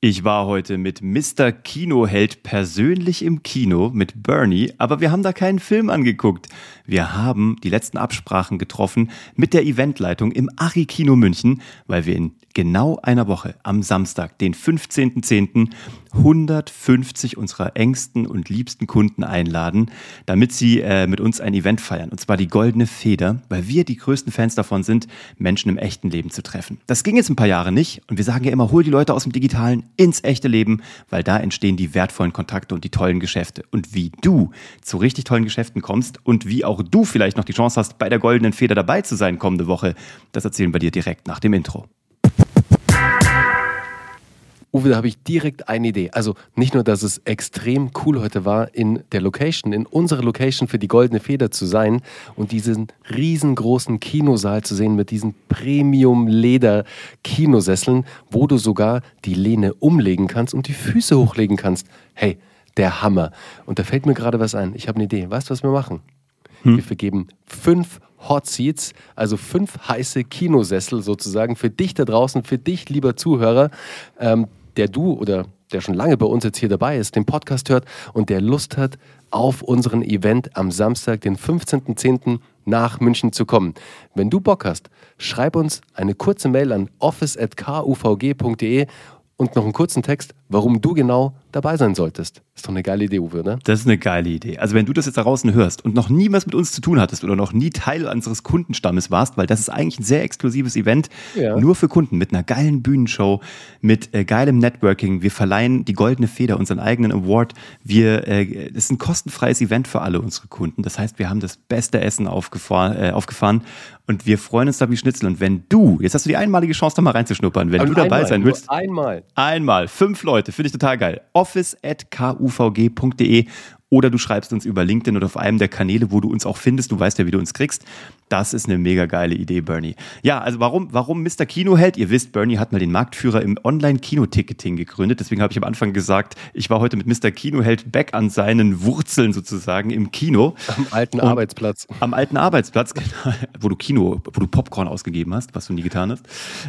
Ich war heute mit Mr. Kinoheld persönlich im Kino mit Bernie, aber wir haben da keinen Film angeguckt. Wir haben die letzten Absprachen getroffen mit der Eventleitung im Ari Kino München, weil wir in genau einer Woche am Samstag, den 15.10., 150 unserer engsten und liebsten Kunden einladen, damit sie äh, mit uns ein Event feiern. Und zwar die Goldene Feder, weil wir die größten Fans davon sind, Menschen im echten Leben zu treffen. Das ging jetzt ein paar Jahre nicht und wir sagen ja immer, hol die Leute aus dem Digitalen ins echte Leben, weil da entstehen die wertvollen Kontakte und die tollen Geschäfte. Und wie du zu richtig tollen Geschäften kommst und wie auch du vielleicht noch die Chance hast, bei der Goldenen Feder dabei zu sein kommende Woche, das erzählen wir dir direkt nach dem Intro. Uwe, da habe ich direkt eine Idee. Also nicht nur, dass es extrem cool heute war, in der Location, in unserer Location für die Goldene Feder zu sein und diesen riesengroßen Kinosaal zu sehen mit diesen Premium-Leder-Kinosesseln, wo du sogar die Lehne umlegen kannst und die Füße hochlegen kannst. Hey, der Hammer. Und da fällt mir gerade was ein. Ich habe eine Idee. Weißt du, was wir machen? Hm. Wir vergeben fünf Hot Seats, also fünf heiße Kinosessel sozusagen für dich da draußen, für dich, lieber Zuhörer. Ähm, der du oder der schon lange bei uns jetzt hier dabei ist, den Podcast hört und der Lust hat, auf unseren Event am Samstag, den 15.10. nach München zu kommen. Wenn du Bock hast, schreib uns eine kurze Mail an office.kuvg.de und noch einen kurzen Text, warum du genau dabei sein solltest. Ist doch eine geile Idee, Uwe, ne? Das ist eine geile Idee. Also wenn du das jetzt da draußen hörst und noch nie was mit uns zu tun hattest oder noch nie Teil unseres Kundenstammes warst, weil das ist eigentlich ein sehr exklusives Event, ja. nur für Kunden, mit einer geilen Bühnenshow, mit äh, geilem Networking. Wir verleihen die Goldene Feder, unseren eigenen Award. Wir, äh, das ist ein kostenfreies Event für alle unsere Kunden. Das heißt, wir haben das beste Essen aufgefahren, äh, aufgefahren und wir freuen uns da wie Schnitzel. Und wenn du, jetzt hast du die einmalige Chance, da mal reinzuschnuppern, wenn und du dabei einmal, sein willst. Einmal. Einmal. Fünf Leute. Finde ich total geil. Office at kuvg.de oder du schreibst uns über LinkedIn oder auf einem der Kanäle, wo du uns auch findest. Du weißt ja, wie du uns kriegst. Das ist eine mega geile Idee, Bernie. Ja, also warum, warum Mr. Kinoheld? Ihr wisst, Bernie hat mal den Marktführer im Online-Kino-Ticketing gegründet. Deswegen habe ich am Anfang gesagt, ich war heute mit Mr. Kinoheld back an seinen Wurzeln sozusagen im Kino. Am alten Und Arbeitsplatz. Am alten Arbeitsplatz, genau, wo du Kino, wo du Popcorn ausgegeben hast, was du nie getan hast.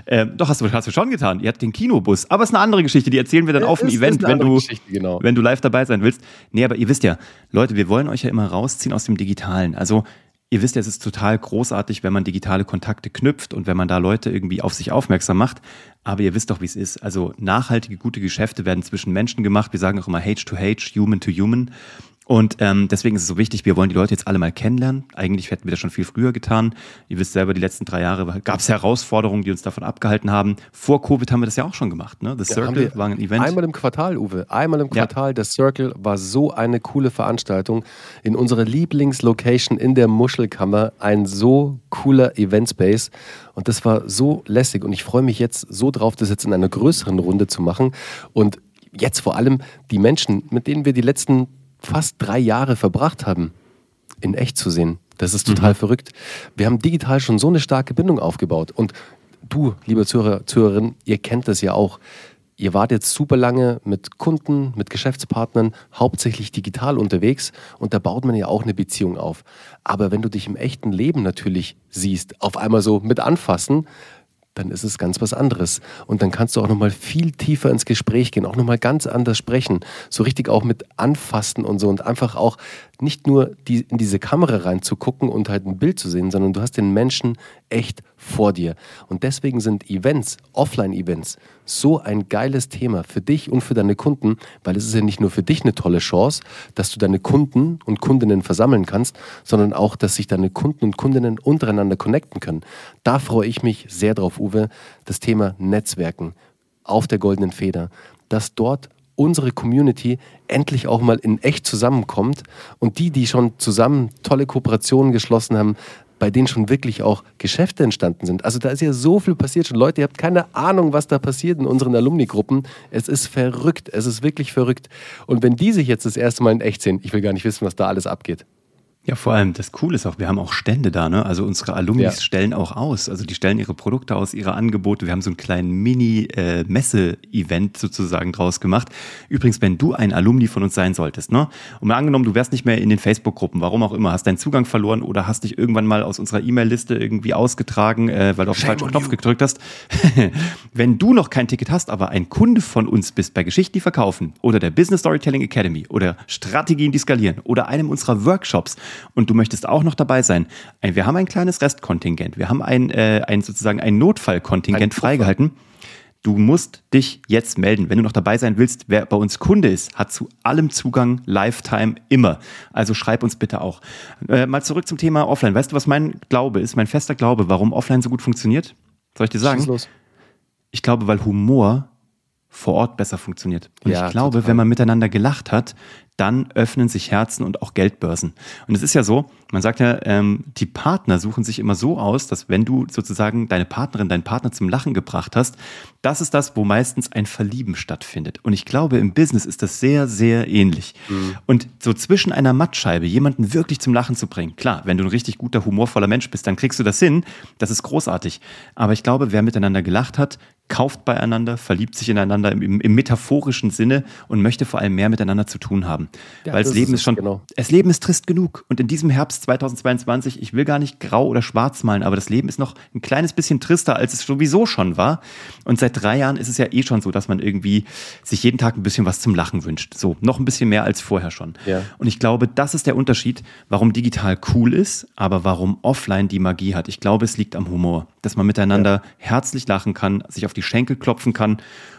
Ähm, doch, hast du, hast du schon getan. Ihr hattet den Kinobus. Aber es ist eine andere Geschichte, die erzählen wir dann ja, auf dem Event, wenn du, genau. wenn du live dabei sein willst. Nee, aber ihr wisst ja, Leute, wir wollen euch ja immer rausziehen aus dem Digitalen. Also Ihr wisst ja, es ist total großartig, wenn man digitale Kontakte knüpft und wenn man da Leute irgendwie auf sich aufmerksam macht. Aber ihr wisst doch, wie es ist. Also nachhaltige, gute Geschäfte werden zwischen Menschen gemacht. Wir sagen auch immer H to H, Human to Human. Und ähm, deswegen ist es so wichtig, wir wollen die Leute jetzt alle mal kennenlernen. Eigentlich hätten wir das schon viel früher getan. Ihr wisst selber, die letzten drei Jahre gab es Herausforderungen, die uns davon abgehalten haben. Vor Covid haben wir das ja auch schon gemacht. Ne? The Circle ja, war ein Event. Einmal im Quartal, Uwe. Einmal im Quartal. Ja. The Circle war so eine coole Veranstaltung. In unserer Lieblingslocation in der Muschelkammer. Ein so cooler Eventspace. Und das war so lässig. Und ich freue mich jetzt so drauf, das jetzt in einer größeren Runde zu machen. Und jetzt vor allem die Menschen, mit denen wir die letzten fast drei Jahre verbracht haben, in echt zu sehen. Das ist total mhm. verrückt. Wir haben digital schon so eine starke Bindung aufgebaut. Und du, lieber Zuhörer, Zuhörerin, ihr kennt das ja auch. Ihr wart jetzt super lange mit Kunden, mit Geschäftspartnern, hauptsächlich digital unterwegs und da baut man ja auch eine Beziehung auf. Aber wenn du dich im echten Leben natürlich siehst, auf einmal so mit anfassen, dann ist es ganz was anderes. Und dann kannst du auch nochmal viel tiefer ins Gespräch gehen, auch nochmal ganz anders sprechen. So richtig auch mit anfassen und so und einfach auch nicht nur die, in diese Kamera reinzugucken und halt ein Bild zu sehen, sondern du hast den Menschen echt vor dir. Und deswegen sind Events, Offline-Events, so ein geiles Thema für dich und für deine Kunden, weil es ist ja nicht nur für dich eine tolle Chance, dass du deine Kunden und Kundinnen versammeln kannst, sondern auch, dass sich deine Kunden und Kundinnen untereinander connecten können. Da freue ich mich sehr drauf, Uwe, das Thema Netzwerken auf der goldenen Feder, dass dort unsere Community endlich auch mal in echt zusammenkommt und die, die schon zusammen tolle Kooperationen geschlossen haben, bei denen schon wirklich auch Geschäfte entstanden sind. Also da ist ja so viel passiert schon. Leute, ihr habt keine Ahnung, was da passiert in unseren Alumni-Gruppen. Es ist verrückt. Es ist wirklich verrückt. Und wenn die sich jetzt das erste Mal in echt sehen, ich will gar nicht wissen, was da alles abgeht. Ja, vor allem das Coole ist auch, wir haben auch Stände da, ne? Also unsere Alumnis ja. stellen auch aus. Also die stellen ihre Produkte aus, ihre Angebote. Wir haben so einen kleinen Mini-Messe-Event äh, sozusagen draus gemacht. Übrigens, wenn du ein Alumni von uns sein solltest, ne? Und mal angenommen, du wärst nicht mehr in den Facebook-Gruppen, warum auch immer, hast deinen Zugang verloren oder hast dich irgendwann mal aus unserer E-Mail-Liste irgendwie ausgetragen, äh, weil du auf den falschen Knopf you. gedrückt hast. wenn du noch kein Ticket hast, aber ein Kunde von uns bist bei Geschichten, die verkaufen oder der Business Storytelling Academy oder Strategien, die skalieren oder einem unserer Workshops, und du möchtest auch noch dabei sein, wir haben ein kleines Restkontingent, wir haben ein, äh, ein sozusagen ein Notfallkontingent ein freigehalten. Du musst dich jetzt melden. Wenn du noch dabei sein willst, wer bei uns Kunde ist, hat zu allem Zugang, Lifetime, immer. Also schreib uns bitte auch. Äh, mal zurück zum Thema Offline. Weißt du, was mein Glaube ist, mein fester Glaube, warum Offline so gut funktioniert? Soll ich dir sagen? Ich glaube, weil Humor vor Ort besser funktioniert. Und ja, ich glaube, total. wenn man miteinander gelacht hat, dann öffnen sich Herzen und auch Geldbörsen. Und es ist ja so, man sagt ja, ähm, die Partner suchen sich immer so aus, dass wenn du sozusagen deine Partnerin, deinen Partner zum Lachen gebracht hast, das ist das, wo meistens ein Verlieben stattfindet. Und ich glaube, im Business ist das sehr, sehr ähnlich. Mhm. Und so zwischen einer Mattscheibe jemanden wirklich zum Lachen zu bringen, klar, wenn du ein richtig guter, humorvoller Mensch bist, dann kriegst du das hin. Das ist großartig. Aber ich glaube, wer miteinander gelacht hat, kauft beieinander, verliebt sich ineinander im, im, metaphorischen Sinne und möchte vor allem mehr miteinander zu tun haben. Ja, Weil das Leben ist, ist schon, genau. das Leben ist trist genug. Und in diesem Herbst 2022, ich will gar nicht grau oder schwarz malen, aber das Leben ist noch ein kleines bisschen trister, als es sowieso schon war. Und seit drei Jahren ist es ja eh schon so, dass man irgendwie sich jeden Tag ein bisschen was zum Lachen wünscht. So, noch ein bisschen mehr als vorher schon. Ja. Und ich glaube, das ist der Unterschied, warum digital cool ist, aber warum offline die Magie hat. Ich glaube, es liegt am Humor, dass man miteinander ja. herzlich lachen kann, sich auf die Schenkel klopfen kann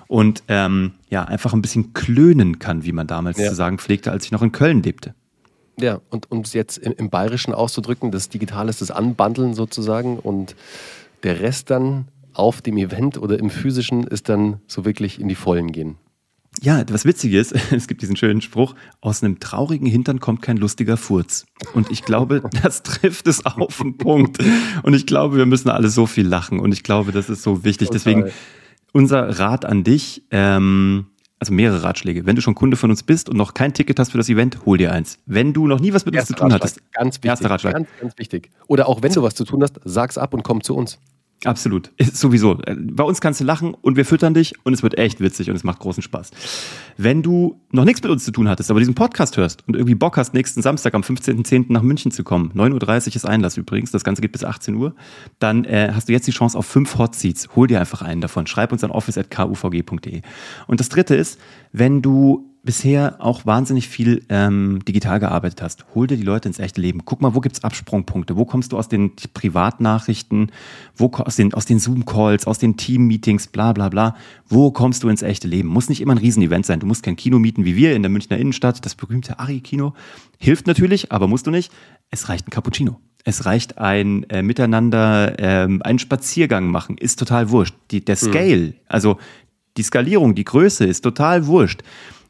und ähm, ja, einfach ein bisschen klönen kann, wie man damals ja. zu sagen pflegte, als ich noch in Köln lebte. Ja, und um es jetzt im, im Bayerischen auszudrücken, das Digital ist das Anbandeln sozusagen und der Rest dann auf dem Event oder im physischen ist dann so wirklich in die Vollen gehen. Ja, was witzig ist, es gibt diesen schönen Spruch, aus einem traurigen Hintern kommt kein lustiger Furz. Und ich glaube, das trifft es auf den Punkt. Und ich glaube, wir müssen alle so viel lachen. Und ich glaube, das ist so wichtig. Deswegen unser Rat an dich, ähm, also mehrere Ratschläge. Wenn du schon Kunde von uns bist und noch kein Ticket hast für das Event, hol dir eins. Wenn du noch nie was mit Erster uns zu tun Ratschlag. hattest, ganz wichtig, erster Ratschlag. Ganz, ganz wichtig. Oder auch wenn du was zu tun hast, sag's ab und komm zu uns. Absolut. Sowieso. Bei uns kannst du lachen und wir füttern dich und es wird echt witzig und es macht großen Spaß. Wenn du noch nichts mit uns zu tun hattest, aber diesen Podcast hörst und irgendwie Bock hast, nächsten Samstag am 15.10. nach München zu kommen, 9.30 Uhr ist Einlass übrigens, das Ganze geht bis 18 Uhr, dann äh, hast du jetzt die Chance auf fünf Hot Seats. Hol dir einfach einen davon. Schreib uns an office.kuvg.de. Und das dritte ist, wenn du bisher auch wahnsinnig viel ähm, digital gearbeitet hast, hol dir die Leute ins echte Leben. Guck mal, wo gibt's Absprungpunkte? Wo kommst du aus den Privatnachrichten, wo aus den, aus den Zoom-Calls, aus den Team-Meetings, bla bla bla. Wo kommst du ins echte Leben? Muss nicht immer ein Riesenevent sein. Du musst kein Kino mieten wie wir in der Münchner Innenstadt. Das berühmte Ari-Kino. Hilft natürlich, aber musst du nicht. Es reicht ein Cappuccino. Es reicht ein äh, Miteinander, ähm, einen Spaziergang machen, ist total wurscht. Die, der hm. Scale, mhm. also die Skalierung, die Größe ist total wurscht.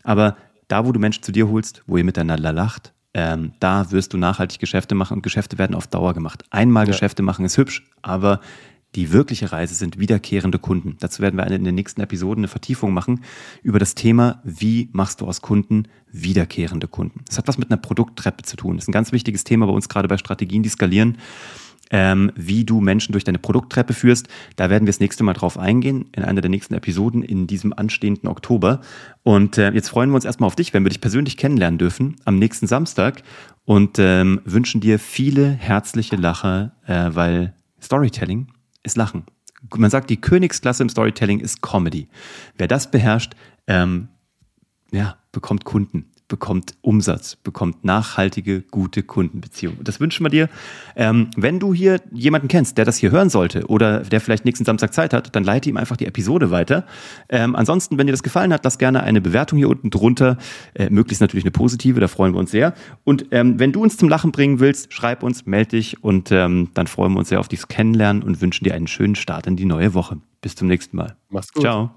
Aber da, wo du Menschen zu dir holst, wo ihr miteinander lacht, ähm, da wirst du nachhaltig Geschäfte machen und Geschäfte werden auf Dauer gemacht. Einmal ja. Geschäfte machen ist hübsch, aber die wirkliche Reise sind wiederkehrende Kunden. Dazu werden wir in den nächsten Episoden eine Vertiefung machen über das Thema, wie machst du aus Kunden wiederkehrende Kunden. Das hat was mit einer Produkttreppe zu tun. Das ist ein ganz wichtiges Thema bei uns gerade bei Strategien, die skalieren ähm, wie du Menschen durch deine Produkttreppe führst. Da werden wir das nächste Mal drauf eingehen, in einer der nächsten Episoden in diesem anstehenden Oktober. Und äh, jetzt freuen wir uns erstmal auf dich, wenn wir dich persönlich kennenlernen dürfen am nächsten Samstag und ähm, wünschen dir viele herzliche Lacher, äh, weil Storytelling ist Lachen. Man sagt, die Königsklasse im Storytelling ist Comedy. Wer das beherrscht, ähm, ja, bekommt Kunden bekommt Umsatz, bekommt nachhaltige, gute Kundenbeziehungen. Das wünschen wir dir. Ähm, wenn du hier jemanden kennst, der das hier hören sollte oder der vielleicht nächsten Samstag Zeit hat, dann leite ihm einfach die Episode weiter. Ähm, ansonsten, wenn dir das gefallen hat, lass gerne eine Bewertung hier unten drunter. Äh, möglichst natürlich eine positive, da freuen wir uns sehr. Und ähm, wenn du uns zum Lachen bringen willst, schreib uns, melde dich und ähm, dann freuen wir uns sehr auf dieses Kennenlernen und wünschen dir einen schönen Start in die neue Woche. Bis zum nächsten Mal. Mach's gut. Ciao.